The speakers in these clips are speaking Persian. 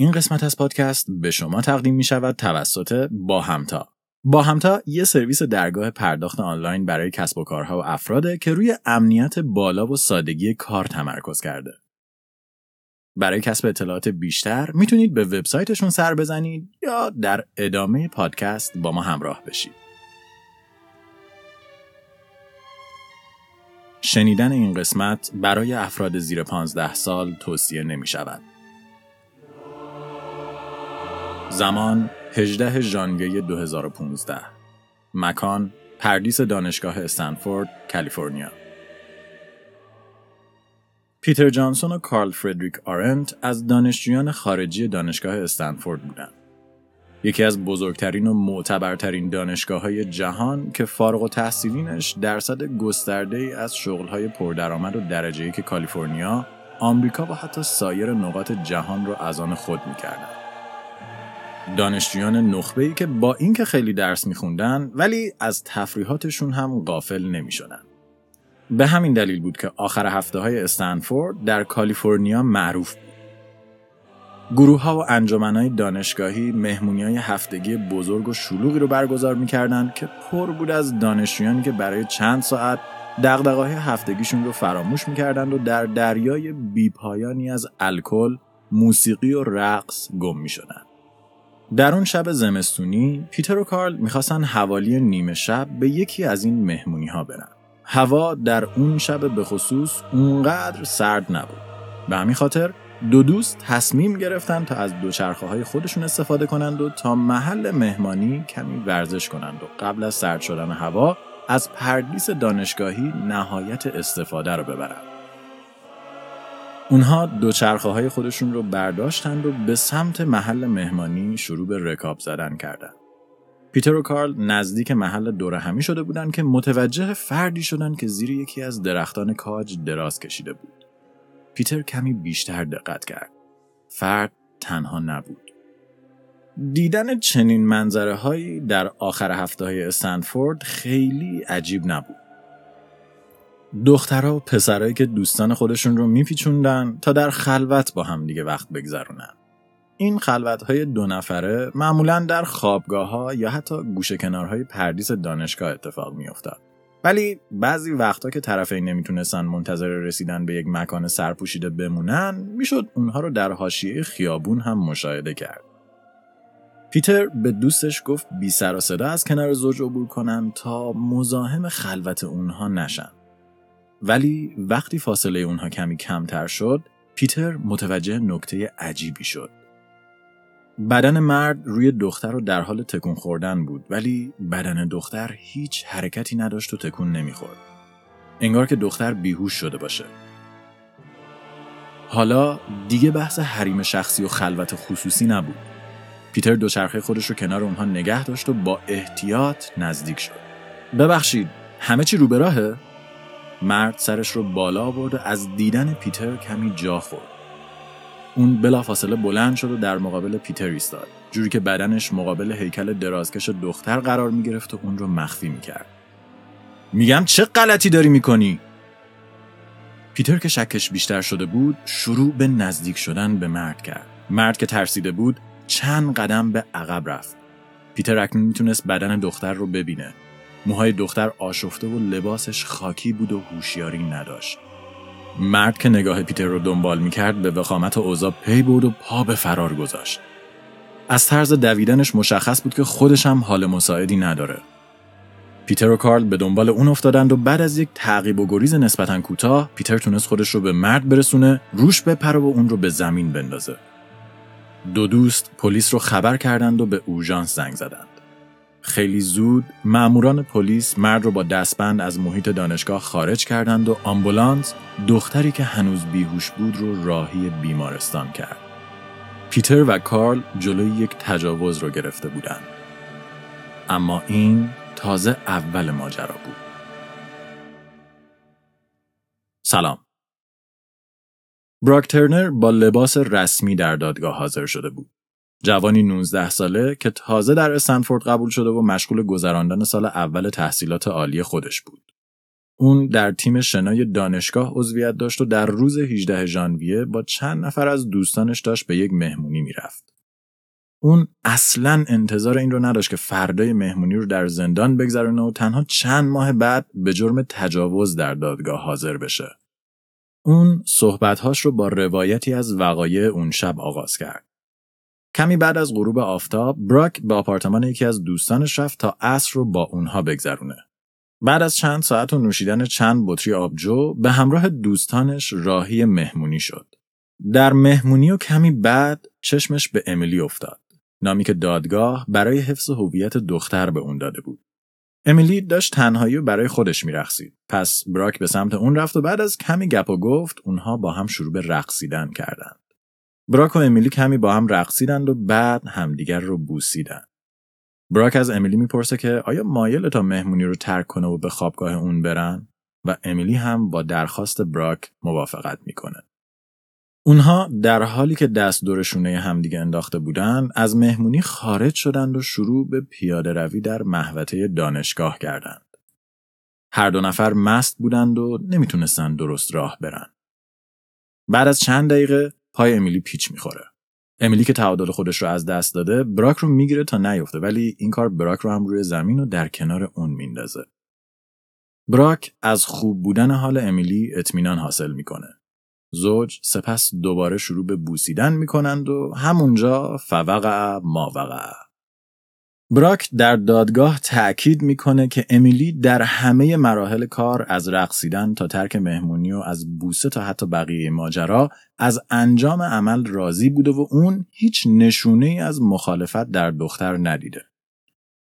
این قسمت از پادکست به شما تقدیم می شود توسط با همتا. با همتا یه سرویس درگاه پرداخت آنلاین برای کسب و کارها و افراده که روی امنیت بالا و سادگی کار تمرکز کرده. برای کسب اطلاعات بیشتر می‌تونید به وبسایتشون سر بزنید یا در ادامه پادکست با ما همراه بشید. شنیدن این قسمت برای افراد زیر 15 سال توصیه نمی شود. زمان 18 ژانویه 2015 مکان پردیس دانشگاه استنفورد کالیفرنیا پیتر جانسون و کارل فردریک آرنت از دانشجویان خارجی دانشگاه استنفورد بودند. یکی از بزرگترین و معتبرترین دانشگاه های جهان که فارغ و تحصیلینش درصد گسترده ای از شغل های پردرآمد و درجه که کالیفرنیا، آمریکا و حتی سایر نقاط جهان را از آن خود می‌کردند. دانشجویان نخبه ای که با اینکه خیلی درس میخوندن ولی از تفریحاتشون هم غافل نمی‌شدن. به همین دلیل بود که آخر هفته های استنفورد در کالیفرنیا معروف بود. گروه ها و انجمن های دانشگاهی مهمونی های هفتگی بزرگ و شلوغی رو برگزار می‌کردند که پر بود از دانشجویانی که برای چند ساعت دقدقه هفتگیشون رو فراموش می‌کردند و در دریای بیپایانی از الکل، موسیقی و رقص گم می‌شدند. در اون شب زمستونی پیتر و کارل می‌خواستن حوالی نیمه شب به یکی از این مهمونی ها برن. هوا در اون شب به خصوص اونقدر سرد نبود. به همین خاطر دو دوست تصمیم گرفتن تا از دوچرخه های خودشون استفاده کنند و تا محل مهمانی کمی ورزش کنند و قبل از سرد شدن هوا از پردیس دانشگاهی نهایت استفاده رو ببرند. اونها دوچرخه های خودشون رو برداشتند و به سمت محل مهمانی شروع به رکاب زدن کردند. پیتر و کارل نزدیک محل دور همی شده بودند که متوجه فردی شدند که زیر یکی از درختان کاج دراز کشیده بود. پیتر کمی بیشتر دقت کرد. فرد تنها نبود. دیدن چنین منظره هایی در آخر هفته های استنفورد خیلی عجیب نبود. دخترها و پسرایی که دوستان خودشون رو میپیچوندن تا در خلوت با هم دیگه وقت بگذرونن. این خلوت های دو نفره معمولا در خوابگاه ها یا حتی گوشه کنارهای پردیس دانشگاه اتفاق میافتاد. ولی بعضی وقتا که طرفین نمی‌تونستن منتظر رسیدن به یک مکان سرپوشیده بمونن می‌شد اونها رو در حاشیه خیابون هم مشاهده کرد. پیتر به دوستش گفت بی سر و صدا از کنار زوج عبور کنن تا مزاحم خلوت اونها نشن. ولی وقتی فاصله اونها کمی کمتر شد پیتر متوجه نکته عجیبی شد. بدن مرد روی دختر رو در حال تکون خوردن بود ولی بدن دختر هیچ حرکتی نداشت و تکون نمی‌خورد. انگار که دختر بیهوش شده باشه. حالا دیگه بحث حریم شخصی و خلوت خصوصی نبود. پیتر دوچرخه خودش رو کنار اونها نگه داشت و با احتیاط نزدیک شد. ببخشید همه چی رو به راهه؟ مرد سرش رو بالا آورد و از دیدن پیتر کمی جا خورد. اون بلافاصله بلند شد و در مقابل پیتر ایستاد. جوری که بدنش مقابل هیکل درازکش دختر قرار می گرفت و اون رو مخفی می کرد. میگم چه غلطی داری می‌کنی؟ پیتر که شکش بیشتر شده بود شروع به نزدیک شدن به مرد کرد. مرد که ترسیده بود چند قدم به عقب رفت. پیتر اکنون می‌تونست بدن دختر رو ببینه. موهای دختر آشفته و لباسش خاکی بود و هوشیاری نداشت. مرد که نگاه پیتر رو دنبال می‌کرد به وخامت اوضاع پی برد و پا به فرار گذاشت. از طرز دویدنش مشخص بود که خودش هم حال مساعدی نداره. پیتر و کارل به دنبال اون افتادند و بعد از یک تعقیب و گریز نسبتا کوتاه پیتر تونست خودش رو به مرد برسونه روش بپره و اون رو به زمین بندازه. دو دوست پلیس رو خبر کردند و به اورژانس زنگ زدند. خیلی زود ماموران پلیس مرد رو با دستبند از محیط دانشگاه خارج کردند و آمبولانس دختری که هنوز بیهوش بود رو راهی بیمارستان کرد. پیتر و کارل جلوی یک تجاوز رو گرفته بودند. اما این تازه اول ماجرا بود. سلام. براک ترنر با لباس رسمی در دادگاه حاضر شده بود. جوانی 19 ساله که تازه در استنفورد قبول شده و مشغول گذراندن سال اول تحصیلات عالی خودش بود. اون در تیم شنای دانشگاه عضویت داشت و در روز 18 ژانویه با چند نفر از دوستانش داشت به یک مهمونی می‌رفت. اون اصلا انتظار این رو نداشت که فردای مهمونی رو در زندان بگذرونه و تنها چند ماه بعد به جرم تجاوز در دادگاه حاضر بشه. اون صحبتهاش رو با روایتی از وقایع اون شب آغاز کرد. کمی بعد از غروب آفتاب براک به آپارتمان یکی از دوستانش رفت تا عصر رو با اونها بگذرونه. بعد از چند ساعت و نوشیدن چند بطری آبجو به همراه دوستانش راهی مهمونی شد. در مهمونی و کمی بعد چشمش به امیلی افتاد. نامی که دادگاه برای حفظ هویت دختر به اون داده بود. امیلی داشت تنهایی و برای خودش میرقصید. پس براک به سمت اون رفت و بعد از کمی گپ و گفت اونها با هم شروع به رقصیدن کردند. براک و امیلی کمی با هم رقصیدند و بعد همدیگر رو بوسیدند. براک از امیلی می‌پرسه که آیا مایل تا مهمونی رو ترک کنه و به خوابگاه اون برن و امیلی هم با درخواست براک موافقت می‌کنه. اونها در حالی که دست دورشونه همدیگه انداخته بودن از مهمونی خارج شدند و شروع به پیاده روی در محوطه دانشگاه کردند. هر دو نفر مست بودند و نمی‌تونستند درست راه برن. بعد از چند دقیقه پای امیلی پیچ می‌خوره. امیلی که تعادل خودش رو از دست داده براک رو می‌گیره تا نیفته ولی این کار براک رو هم روی زمین و در کنار اون میندازه. براک از خوب بودن حال امیلی اطمینان حاصل می‌کنه. زوج سپس دوباره شروع به بوسیدن می‌کنند و همونجا فوقع ما وقع. براک در دادگاه تأکید می‌کنه که امیلی در همه مراحل کار از رقصیدن تا ترک مهمونی و از بوسه تا حتی بقیه ماجرا از انجام عمل راضی بوده و اون هیچ نشونه ای از مخالفت در دختر ندیده.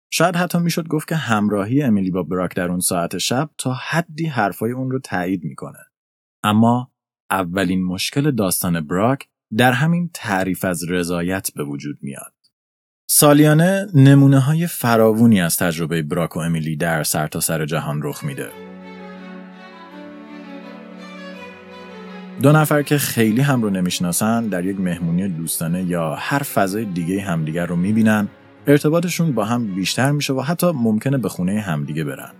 شاید حتی می‌شد گفت که همراهی امیلی با براک در اون ساعت شب تا حدی حرفای اون رو تایید می‌کنه. اما اولین مشکل داستان براک در همین تعریف از رضایت به وجود میاد. سالیانه نمونه های فراوونی از تجربه براک و امیلی در سرتاسر سر جهان رخ میده. دو نفر که خیلی هم رو نمی‌شناسن در یک مهمونی دوستانه یا هر فضای دیگه همدیگر رو می‌بینن ارتباطشون با هم بیشتر میشه و حتی ممکنه به خونه همدیگه برن.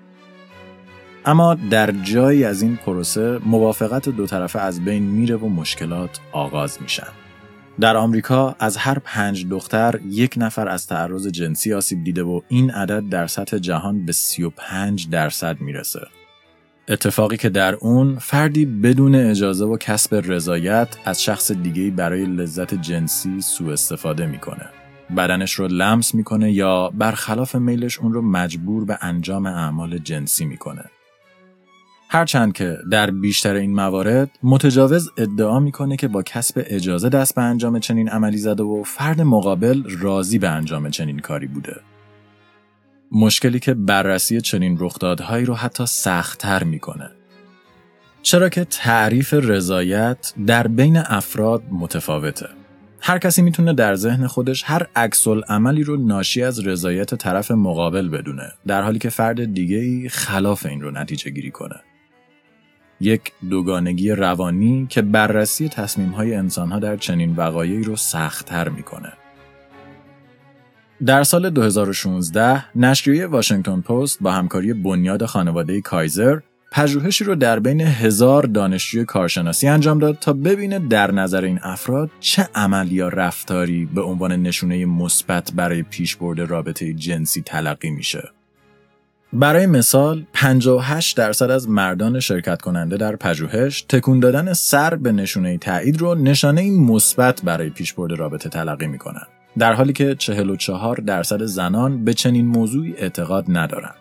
اما در جایی از این پروسه موافقت دو طرفه از بین میره و مشکلات آغاز میشن. در آمریکا از هر پنج دختر یک نفر از تعرض جنسی آسیب دیده و این عدد در سطح جهان به 35 درصد می‌رسه. اتفاقی که در اون فردی بدون اجازه و کسب رضایت از شخص دیگه برای لذت جنسی سوء استفاده می‌کنه. بدنش رو لمس می‌کنه یا برخلاف میلش اون رو مجبور به انجام اعمال جنسی می‌کنه. هرچند که در بیشتر این موارد متجاوز ادعا می‌کنه که با کسب اجازه دست به انجام چنین عملی زده و فرد مقابل راضی به انجام چنین کاری بوده. مشکلی که بررسی چنین رخدادهایی رو حتی سختتر می‌کنه. چرا که تعریف رضایت در بین افراد متفاوته. هر کسی می‌تونه در ذهن خودش هر عکس عملی رو ناشی از رضایت طرف مقابل بدونه در حالی که فرد دیگه ای خلاف این رو نتیجه گیری کنه. یک دوگانگی روانی که بررسی تصمیم های انسان ها در چنین وقایعی رو سختتر می‌کنه. در سال 2016 نشریه واشنگتن پست با همکاری بنیاد خانواده کایزر پژوهشی رو در بین هزار دانشجوی کارشناسی انجام داد تا ببینه در نظر این افراد چه عمل یا رفتاری به عنوان نشونه مثبت برای پیشبرد رابطه جنسی تلقی میشه. برای مثال 58 درصد از مردان شرکت کننده در پژوهش تکون دادن سر به نشونه تایید رو نشانه مثبت برای پیشبرد رابطه تلقی می‌کنن در حالی که 44 درصد زنان به چنین موضوعی اعتقاد ندارند.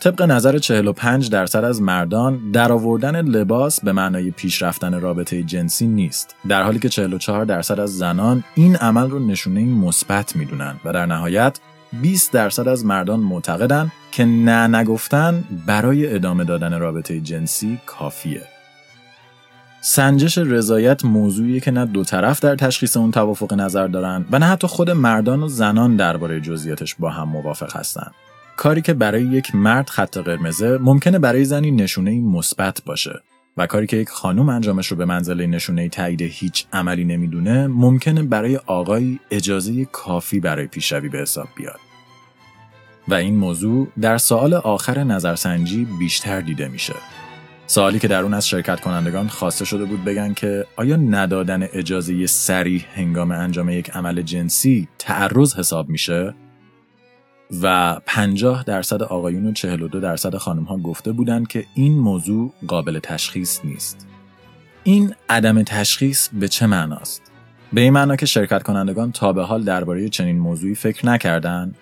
طبق نظر 45 درصد از مردان در آوردن لباس به معنای پیشرفتن رابطه جنسی نیست در حالی که 44 درصد از زنان این عمل رو نشونه مثبت می‌دونن و در نهایت 20 درصد از مردان معتقدند که نه نگفتن برای ادامه دادن رابطه جنسی کافیه. سنجش رضایت موضوعی که نه دو طرف در تشخیص اون توافق نظر دارن و نه حتی خود مردان و زنان درباره جزئیاتش با هم موافق هستند. کاری که برای یک مرد خط قرمزه ممکنه برای زنی نشونه مثبت باشه و کاری که یک خانم انجامش رو به منزله نشونه تایید هیچ عملی نمی‌دونه ممکنه برای آقای اجازه کافی برای پیشروی به حساب بیاد. و این موضوع در سوال آخر نظرسنجی بیشتر دیده میشه. سوالی که در اون از شرکت کنندگان خواسته شده بود بگن که آیا ندادن اجازه سریح هنگام انجام یک عمل جنسی تعرض حساب میشه؟ و 50 درصد آقایون و 42 درصد خانم ها گفته بودند که این موضوع قابل تشخیص نیست. این عدم تشخیص به چه معناست؟ به این معنا که شرکت کنندگان تا به حال درباره چنین موضوعی فکر نکردند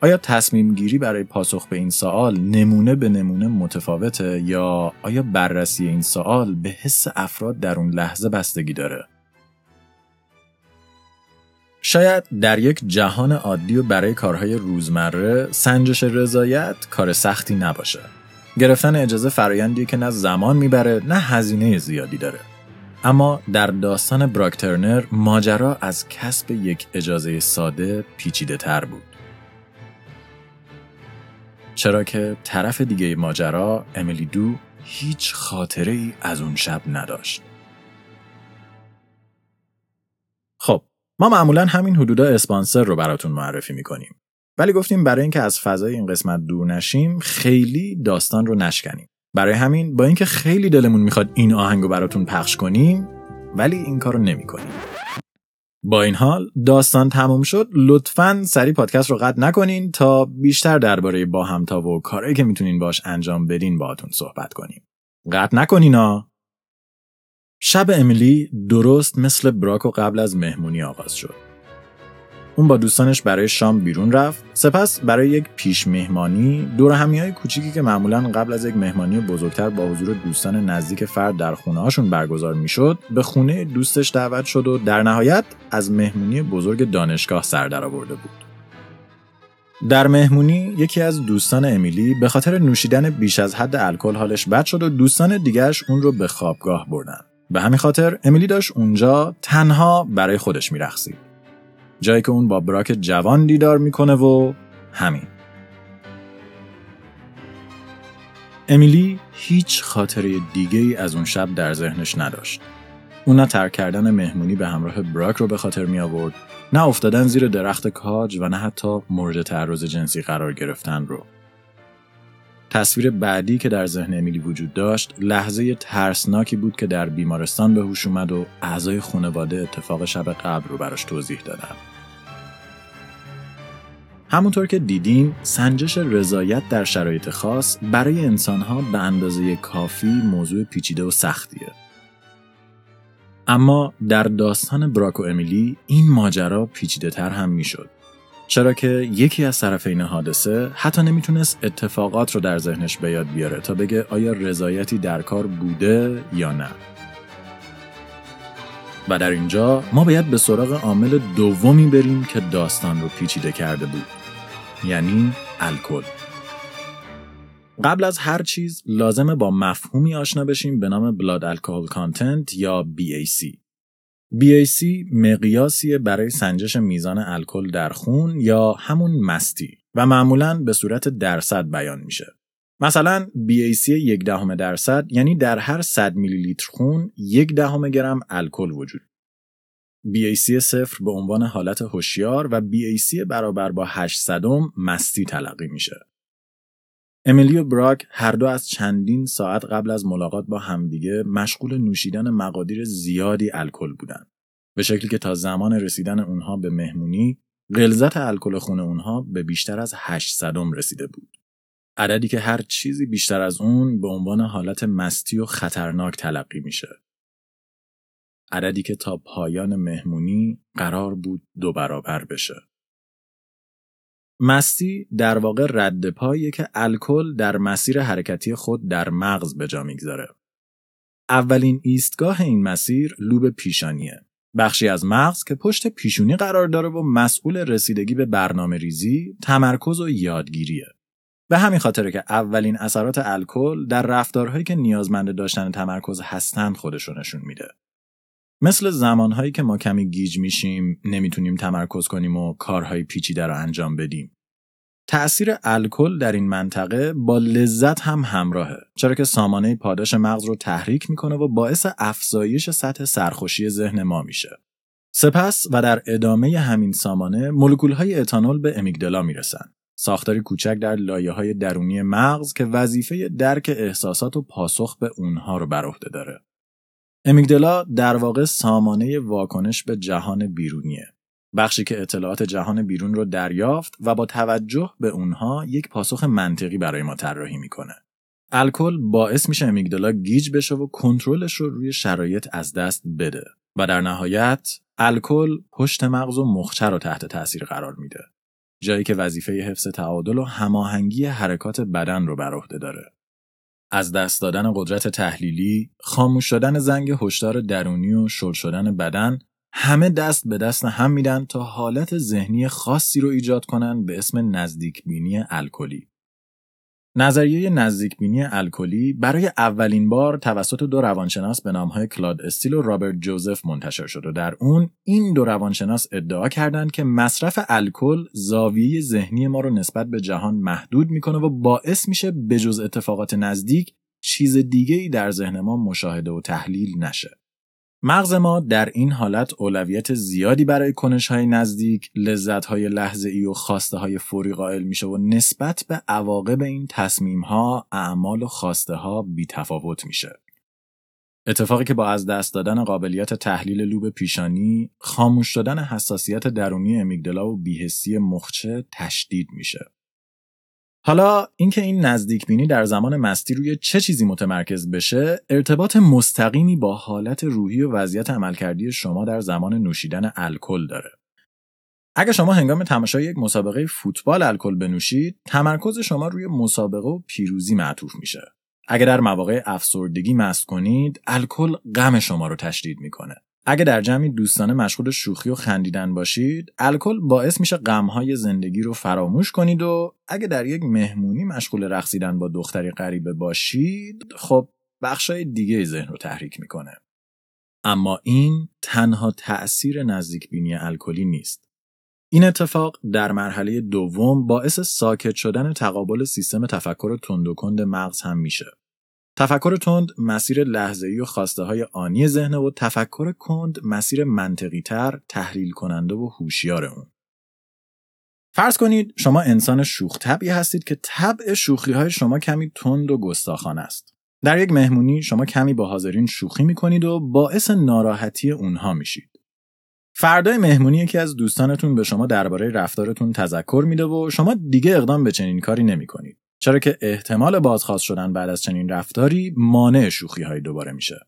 آیا تصمیم گیری برای پاسخ به این سوال نمونه به نمونه متفاوته یا آیا بررسی این سوال به حس افراد در اون لحظه بستگی داره؟ شاید در یک جهان عادی و برای کارهای روزمره سنجش رضایت کار سختی نباشه. گرفتن اجازه فرایندی که نه زمان می‌بره نه هزینه زیادی داره. اما در داستان براکترنر ماجرا از کسب یک اجازه ساده پیچیده تر بود. چرا که طرف دیگه ماجرا امیلی دو هیچ خاطره ای از اون شب نداشت. ما معمولا همین حدودا اسپانسر رو براتون معرفی می‌کنیم. ولی گفتیم برای اینکه از فضای این قسمت دور نشیم خیلی داستان رو نشکنیم. برای همین با اینکه خیلی دلمون می‌خواد این آهنگ رو براتون پخش کنیم ولی این کارو نمی‌کنیم. با این حال داستان تموم شد لطفا سری پادکست رو قطع نکنین تا بیشتر درباره با همتا و کارهایی که می‌تونین باش انجام بدین باهاتون صحبت کنیم قطع نکنین ها شب امیلی درست مثل براک و قبل از مهمونی آغاز شد. اون با دوستانش برای شام بیرون رفت سپس برای یک پیش مهمانی دور همی های کوچیکی که معمولا قبل از یک مهمانی بزرگتر با حضور دوستان نزدیک فرد در خونه هاشون برگزار می‌شد به خونه دوستش دعوت شد و در نهایت از مهمونی بزرگ دانشگاه سر درآورده بود. در مهمونی یکی از دوستان امیلی به خاطر نوشیدن بیش از حد الکل حالش بد شد و دوستان دیگرش اون رو به خوابگاه بردن. به همین خاطر امیلی داشت اونجا تنها برای خودش میرخصید جایی که اون با براک جوان دیدار می‌کنه و همین امیلی هیچ خاطره دیگه ای از اون شب در ذهنش نداشت. اون نه ترک کردن مهمونی به همراه براک رو به خاطر می آورد، نه افتادن زیر درخت کاج و نه حتی مورد تعرض جنسی قرار گرفتن رو. تصویر بعدی که در ذهن امیلی وجود داشت لحظه ترسناکی بود که در بیمارستان به هوش اومد و اعضای خانواده اتفاق شب قبل رو براش توضیح دادن. همونطور که دیدیم سنجش رضایت در شرایط خاص برای انسانها به اندازه کافی موضوع پیچیده و سختیه. اما در داستان براک و امیلی این ماجرا پیچیده تر هم می‌شد. چرا که یکی از طرفین حادثه حتی نمی‌تونست اتفاقات رو در ذهنش به یاد بیاره تا بگه آیا رضایتی در کار بوده یا نه. و در اینجا ما باید به سراغ عامل دومی بریم که داستان رو پیچیده کرده بود. یعنی الکل. قبل از هر چیز لازمه با مفهومی آشنا بشیم به نام بلاد الکل کانتنت یا BAC. BAC مقیاسیه برای سنجش میزان الکل در خون یا همون مستی و معمولا به صورت درصد بیان میشه. مثلا BAC یک دهم درصد یعنی در هر 100 میلی لیتر خون یک دهم گرم الکل وجود. BAC صفر به عنوان حالت هوشیار و BAC برابر با 800 مستی تلقی میشه. امیلی و براک هر دو از چندین ساعت قبل از ملاقات با همدیگه مشغول نوشیدن مقادیر زیادی الکل بودن. به شکلی که تا زمان رسیدن اونها به مهمونی غلظت الکل خون اونها به بیشتر از 800 رسیده بود. عددی که هر چیزی بیشتر از اون به عنوان حالت مستی و خطرناک تلقی میشه. عددی که تا پایان مهمونی قرار بود دو برابر بشه. مستی در واقع رد پاییه که الکل در مسیر حرکتی خود در مغز به جا می‌گذاره. اولین ایستگاه این مسیر لوب پیشانیه. بخشی از مغز که پشت پیشونی قرار داره و مسئول رسیدگی به برنامه ریزی، تمرکز و یادگیریه. به همین خاطره که اولین اثرات الکل در رفتارهایی که نیازمند داشتن تمرکز هستند خودشونشون نشون میده. مثل زمانهایی که ما کمی گیج میشیم نمی‌تونیم تمرکز کنیم و کارهای پیچیده رو انجام بدیم. تأثیر الکل در این منطقه با لذت هم همراهه چرا که سامانه پاداش مغز رو تحریک می‌کنه و باعث افزایش سطح سرخوشی ذهن ما میشه. سپس و در ادامه همین سامانه مولکول های اتانول به امیگدلا می‌رسن. ساختاری کوچک در لایه های درونی مغز که وظیفه درک احساسات و پاسخ به اونها رو بر عهده داره. امیگدلا در واقع سامانه واکنش به جهان بیرونیه. بخشی که اطلاعات جهان بیرون رو دریافت و با توجه به اونها یک پاسخ منطقی برای ما طراحی می‌کنه. الکل باعث میشه امیگدالا گیج بشه و کنترلش رو روی شرایط از دست بده و در نهایت الکل پشت مغز و مخچه رو تحت تاثیر قرار میده. جایی که وظیفه حفظ تعادل و هماهنگی حرکات بدن رو بر عهده داره. از دست دادن قدرت تحلیلی، خاموش شدن زنگ هشدار درونی و شل شدن بدن همه دست به دست هم میدن تا حالت ذهنی خاصی رو ایجاد کنن به اسم نزدیکبینی الکلی. نظریه نزدیکبینی الکلی برای اولین بار توسط دو روانشناس به نامهای کلاد استیل و رابرت جوزف منتشر شد و در اون این دو روانشناس ادعا کردند که مصرف الکل زاویه ذهنی ما رو نسبت به جهان محدود می‌کنه و باعث میشه بجز اتفاقات نزدیک چیز دیگه ای در ذهن ما مشاهده و تحلیل نشه. مغز ما در این حالت اولویت زیادی برای کنش های نزدیک، لذت های لحظه ای و خواسته های فوری قائل میشه و نسبت به عواقب این تصمیم ها، اعمال و خواسته ها بی تفاوت میشه. اتفاقی که با از دست دادن قابلیت تحلیل لوب پیشانی، خاموش شدن حساسیت درونی امیگدلا و بیهسی مخچه تشدید میشه. حالا اینکه این نزدیک بینی در زمان مستی روی چه چیزی متمرکز بشه ارتباط مستقیمی با حالت روحی و وضعیت عملکردی شما در زمان نوشیدن الکل داره. اگر شما هنگام تماشای یک مسابقه فوتبال الکل بنوشید، تمرکز شما روی مسابقه و پیروزی معطوف میشه. اگر در مواقع افسردگی مست کنید، الکل غم شما رو تشدید می‌کنه. اگه در جمعی دوستانه مشغول شوخی و خندیدن باشید الکل باعث میشه غمهای زندگی رو فراموش کنید و اگه در یک مهمونی مشغول رقصیدن با دختری غریبه باشید خب بخشای دیگه ذهن رو تحریک می‌کنه. اما این تنها تأثیر نزدیک بینی الکلی نیست. این اتفاق در مرحله دوم باعث ساکت شدن تقابل سیستم تفکر تندوکند مغز هم میشه. تفکر تند مسیر لحظه‌ای و خواسته های آنی ذهن و تفکر کند مسیر منطقی تر تحلیل کننده و هوشیار اون. فرض کنید شما انسان شوخ طبعی هستید که طبع شوخی های شما کمی تند و گستاخانه است. در یک مهمونی شما کمی با حاضرین شوخی می‌کنید و باعث ناراحتی اونها میشید. فردای مهمونی یکی از دوستانتون به شما درباره رفتارتون تذکر میده و شما دیگه اقدام به چنین کاری نمی‌کنید. چرا که احتمال بازخواست شدن بعد از چنین رفتاری مانع شوخی های دوباره میشه.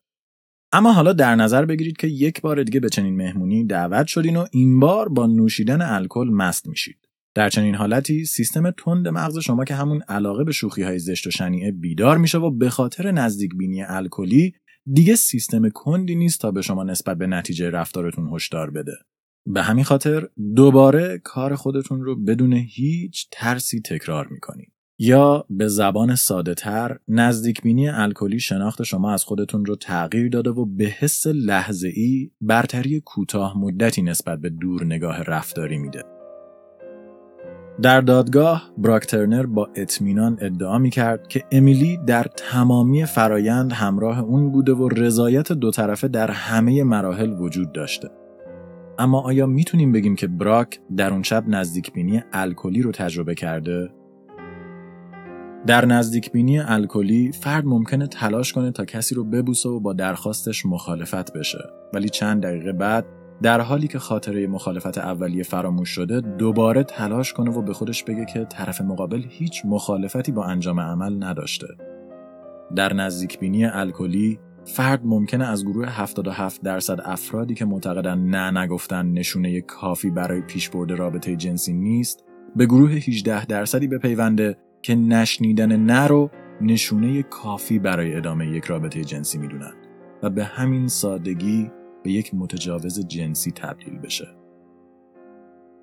اما حالا در نظر بگیرید که یک بار دیگه به چنین مهمونی دعوت شدین و این بار با نوشیدن الکل مست میشید. در چنین حالتی سیستم تند مغز شما که همون علاقه به شوخی های زشت و شنیعه بیدار میشه و به خاطر نزدیک بینی الکلی دیگه سیستم کندی نیست تا به شما نسبت به نتیجه رفتارتون هشدار بده. به همین خاطر دوباره کار خودتون رو بدون هیچ ترسی تکرار می‌کنید. یا به زبان ساده تر نزدیکبینی الکلی شناخت شما از خودتون رو تغییر داده و به حس لحظه ای برتری کوتاه مدتی نسبت به دور نگاه رفتاری میده. در دادگاه براکترنر با اطمینان ادعا می کرد که امیلی در تمامی فرایند همراه اون بوده و رضایت دو طرفه در همه مراحل وجود داشته. اما آیا می‌تونیم بگیم که براک در اون شب نزدیکبینی الکلی رو تجربه کرده؟ در نزدیکبینی الکلی فرد ممکنه تلاش کنه تا کسی رو ببوسه و با درخواستش مخالفت بشه. ولی چند دقیقه بعد در حالی که خاطره مخالفت اولیه فراموش شده دوباره تلاش کنه و به خودش بگه که طرف مقابل هیچ مخالفتی با انجام عمل نداشته. در نزدیکبینی الکلی فرد ممکنه از گروه 77 درصد افرادی که معتقدن نه نگفتن نشونه کافی برای پیشبرد رابطه جنسی نیست به گروه 18 درصدی بپیونده که نشنیدن نه رو نشونه کافی برای ادامه یک رابطه جنسی می‌دونن و به همین سادگی به یک متجاوز جنسی تبدیل بشه.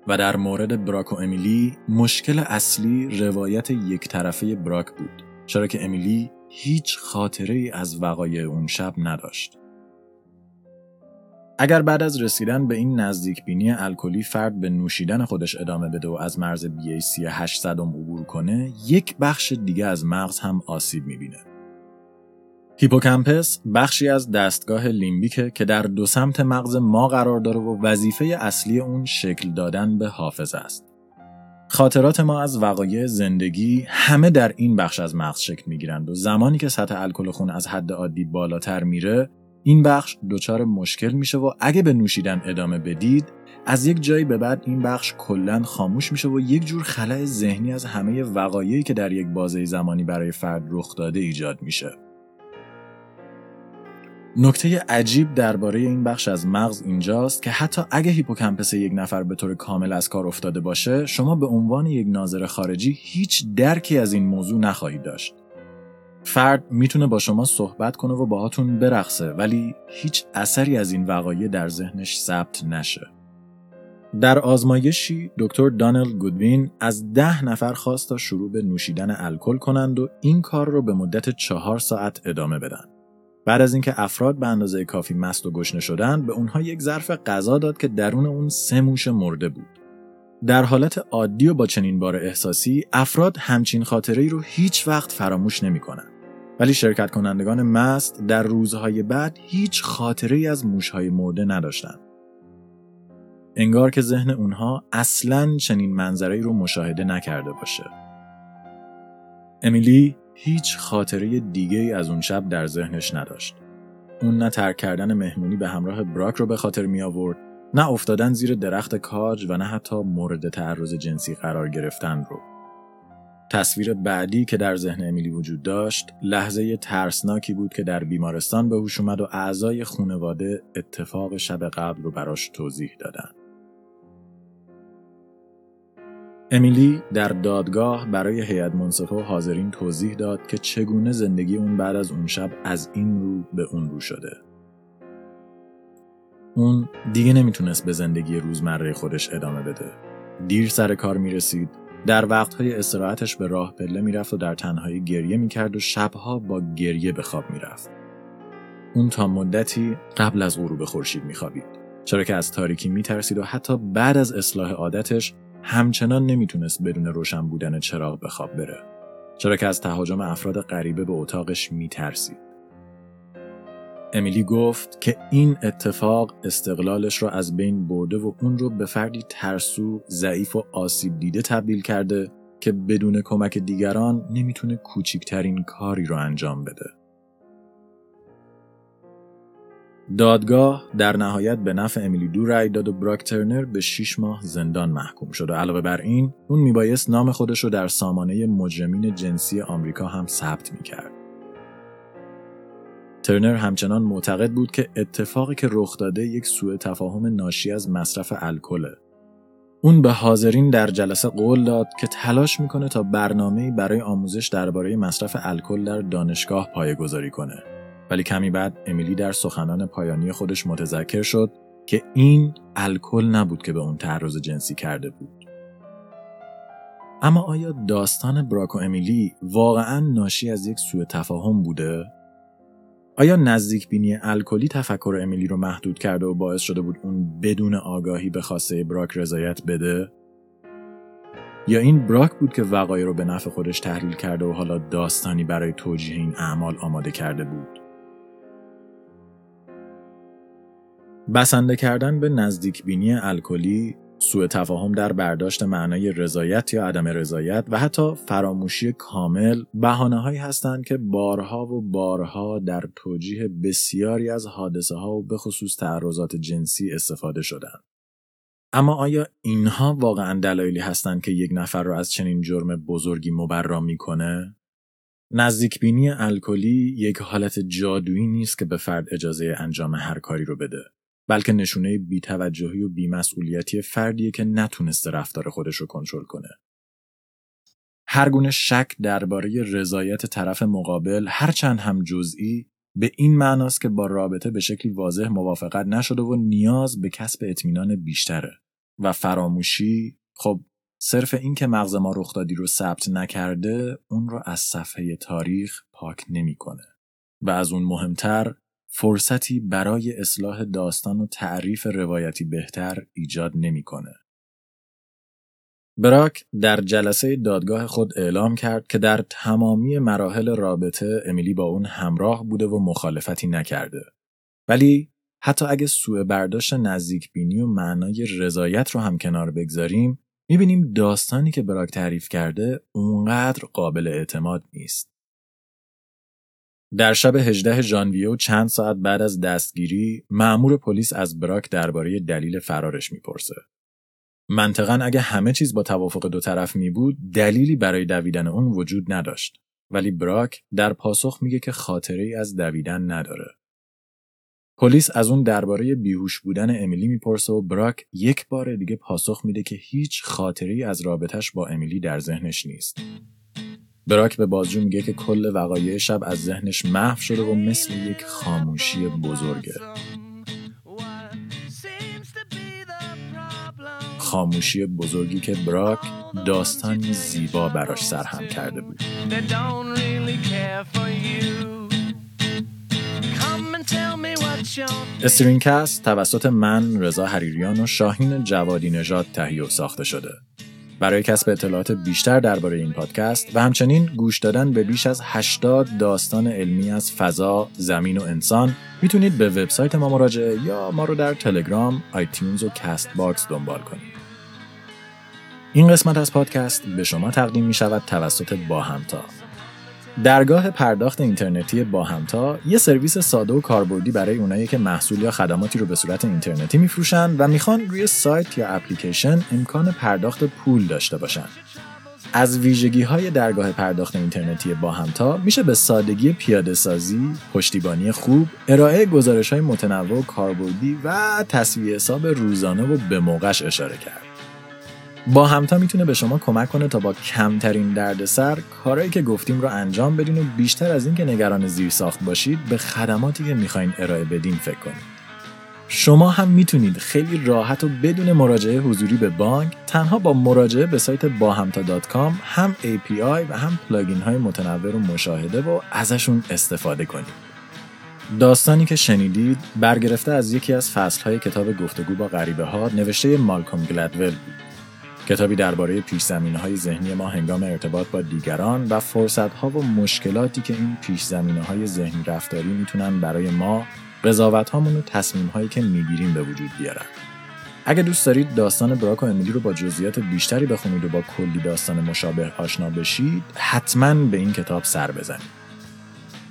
و در مورد براک و امیلی مشکل اصلی روایت یک طرفه براک بود چرا که امیلی هیچ خاطره ای از وقایع اون شب نداشت. اگر بعد از رسیدن به این نزدیک بینی الکلی فرد به نوشیدن خودش ادامه بده و از مرز BAC 800 عبور کنه یک بخش دیگه از مغز هم آسیب می‌بینه. هیپوکمپس بخشی از دستگاه لیمبیکه که در دو سمت مغز ما قرار داره و وظیفه اصلی اون شکل دادن به حافظه است. خاطرات ما از وقایع زندگی همه در این بخش از مغز شکل می‌گیرند و زمانی که سطح الکل خون از حد عادی بالاتر میره این بخش دچار مشکل میشه و اگه به نوشیدن ادامه بدید از یک جایی به بعد این بخش کلا خاموش میشه و یک جور خلع ذهنی از همه وقایعی که در یک بازه زمانی برای فرد رخ داده ایجاد میشه. نکته عجیب درباره این بخش از مغز اینجاست که حتی اگه هیپوکمپس یک نفر به طور کامل از کار افتاده باشه شما به عنوان یک ناظر خارجی هیچ درکی از این موضوع نخواهید داشت. فرد می‌تونه با شما صحبت کنه و باهاتون برقصه ولی هیچ اثری از این وقایع در ذهنش ثبت نشه. در آزمایشی دکتر دانل گودوین از ده نفر خواست تا شروع به نوشیدن الکل کنند و این کار رو به مدت چهار ساعت ادامه بدن. بعد از اینکه افراد به اندازه کافی مست و گشنه شدند به اونها یک ظرف غذا داد که درون اون سه موش مرده بود. در حالت عادی و با چنین بار احساسی افراد همچین خاطره ای رو هیچ وقت فراموش نمی‌کنن. ولی شرکت کنندگان مست در روزهای بعد هیچ خاطره از موشهای مرده نداشتند انگار که ذهن اونها اصلا چنین منظره رو مشاهده نکرده باشه امیلی هیچ خاطره دیگه از اون شب در ذهنش نداشت. اون نه ترک کردن مهمونی به همراه براک رو به خاطر می آورد، نه افتادن زیر درخت کاج و نه حتی مورد تعرض جنسی قرار گرفتن رو. تصویر بعدی که در ذهن امیلی وجود داشت لحظه ترسناکی بود که در بیمارستان به هوش اومد و اعضای خونواده اتفاق شب قبل رو براش توضیح دادن. امیلی در دادگاه برای هیئت منصفه و حاضرین توضیح داد که چگونه زندگی اون بعد از اون شب از این رو به اون رو شده. اون دیگه نمی‌تونست به زندگی روزمره خودش ادامه بده. دیر سر کار می‌رسید، در وقتهای استراحتش به راه پله می‌رفت و در تنهایی گریه می‌کرد و شبها با گریه به خواب می‌رفت. اون تا مدتی قبل از غروب خورشید میخوابید. چرا که از تاریکی میترسید و حتی بعد از اصلاح عادتش همچنان نمی‌تونست بدون روشن بودن چراغ به خواب بره چرا که از تهاجم افراد غریبه به اتاقش میترسید امیلی گفت که این اتفاق استقلالش رو از بین برده و اون رو به فردی ترسو، ضعیف و آسیب دیده تبدیل کرده که بدون کمک دیگران نمی‌تونه کوچکترین کاری رو انجام بده. دادگاه در نهایت به نفع امیلی دو رای داد و براک ترنر به 6 ماه زندان محکوم شد و علاوه بر این اون میبایست نام خودش رو در سامانه مجرمین جنسی آمریکا هم ثبت می‌کرد. ترنر همچنان معتقد بود که اتفاقی که رخ داده یک سوء تفاهم ناشی از مصرف الکله. اون به حاضرین در جلسه قول داد که تلاش می‌کنه تا برنامه‌ای برای آموزش درباره مصرف الکل در دانشگاه پایه‌گذاری کنه. ولی کمی بعد امیلی در سخنان پایانی خودش متذکر شد که این الکل نبود که به اون تعرض جنسی کرده بود. اما آیا داستان براک و امیلی واقعا ناشی از یک سوء تفاهم بوده؟ آیا نزدیک بینی الکلی تفکر امیلی رو محدود کرده و باعث شده بود اون بدون آگاهی به خواسته براک رضایت بده؟ یا این براک بود که وقایع رو به نفع خودش تحلیل کرده و حالا داستانی برای توجیه این اعمال آماده کرده بود؟ بسنده کردن به نزدیک بینی الکلی سوء تفاهم در برداشت معنای رضایت یا عدم رضایت و حتی فراموشی کامل بهانه هایی هستند که بارها و بارها در توجیه بسیاری از حادثه ها و به خصوص تعرضات جنسی استفاده شدند. اما آیا اینها واقعا دلایلی هستند که یک نفر را از چنین جرم بزرگی مبرا می‌کنه؟ نزدیکبینی الکلی یک حالت جادویی نیست که به فرد اجازه انجام هر کاری رو بده. بلکه نشونه بیتوجهی و بیمسئولیتی فردیه که نتونسته رفتار خودش رو کنترل کنه. هر گونه شک درباره رضایت طرف مقابل هرچند هم جزئی به این معناست که با رابطه به شکلی واضح موافقت نشده و نیاز به کسب اطمینان بیشتره و فراموشی خب صرف این که مغز ما رخدادی رو ثبت نکرده اون رو از صفحه تاریخ پاک نمی‌کنه و از اون مهمتر فرصتی برای اصلاح داستان و تعریف روایتی بهتر ایجاد نمی‌کنه. براک در جلسه دادگاه خود اعلام کرد که در تمامی مراحل رابطه امیلی با اون همراه بوده و مخالفتی نکرده. ولی حتی اگه سوء برداشت نزدیک بینی و معنای رضایت رو هم کنار بگذاریم می‌بینیم داستانی که براک تعریف کرده اونقدر قابل اعتماد نیست. در شب 18 ژانویه و چند ساعت بعد از دستگیری مأمور پلیس از براک درباره دلیل فرارش می‌پرسه. منطقا اگه همه چیز با توافق دو طرف می بود دلیلی برای دویدن اون وجود نداشت ولی براک در پاسخ میگه که خاطره ای از دویدن نداره. پلیس از اون درباره بیهوش بودن امیلی می‌پرسه و براک یک بار دیگه پاسخ میده که هیچ خاطری از رابطش با امیلی در ذهنش نیست. براک به بازجو میگه که کل وقایع شب از ذهنش محو شده و مثل یک خاموشی بزرگه. خاموشی بزرگی که براک داستانی زیبا براش سرهم کرده بود. StringCast توسط من رضا حریریان و شاهین جوادی نژاد تهیه و ساخته شده. برای کسب اطلاعات بیشتر درباره این پادکست و همچنین گوش دادن به بیش از 80 داستان علمی از فضا، زمین و انسان می‌تونید به وبسایت ما مراجعه یا ما رو در تلگرام، iTunes و Castbox دنبال کنید. این قسمت از پادکست به شما تقدیم می شود توسط با همتا. درگاه پرداخت اینترنتی با همتا یه سرویس ساده و کاربردی برای اونایی که محصول یا خدماتی رو به صورت اینترنتی میفروشن و می‌خوان روی سایت یا اپلیکیشن امکان پرداخت پول داشته باشن. از ویژگی های درگاه پرداخت اینترنتی با همتا میشه به سادگی پیاده سازی، پشتیبانی خوب، ارائه گزارش های متنوع و کاربردی و تصویه حساب روزانه و به موقعش اشاره کرد. با همتا می‌تونه به شما کمک کنه تا با کمترین دردسر کارهایی که گفتیم رو انجام بدین و بیشتر از اینکه نگران زیر ساخت باشید به خدماتی که می‌خواین ارائه بدین فکر کنید. شما هم می‌تونید خیلی راحت و بدون مراجعه حضوری به بانک تنها با مراجعه به سایت باهمتا.com هم API و هم پلاگین های متنوع رو مشاهده و ازشون استفاده کنید. داستانی که شنیدید برگرفته از یکی از فصلهای کتاب گفتگو با غریبه ها نوشته مالکوم گلدول بود. کتابی درباره پیش های ذهنی ما هنگام ارتباط با دیگران و فرصت ها و مشکلاتی که این پیش زمینه های ذهنی رفتاری می‌تونن برای ما قضاوت هامون و تصمیم هایی که می‌گیریم به وجود بیارن. اگه دوست دارید داستان براک و امیلی رو با جزئیات بیشتری بخونید و با کلی داستان مشابه آشنا بشید حتما به این کتاب سر بزنید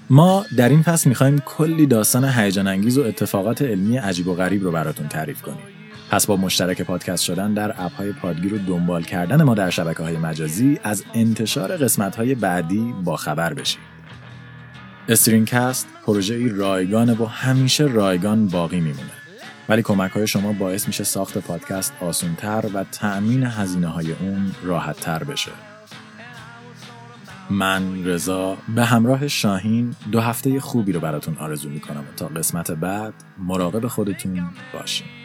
ما در این فصل می‌خوایم کلی داستان هیجان انگیز و اتفاقات علمی عجیب و غریب رو براتون تعریف کنیم پس مشترک پادکست شدن در اپ های پادگیر و دنبال کردن ما در شبکه های مجازی از انتشار قسمت های بعدی با خبر بشید. استرینکست پروژه ای رایگانه و همیشه رایگان باقی میمونه. ولی کمک های شما باعث میشه ساخت پادکست آسونتر و تأمین هزینه های اون راحت تر بشه. من رضا به همراه شاهین دو هفته خوبی رو براتون آرزو می‌کنم و تا قسمت بعد مراقب خودتون باشین.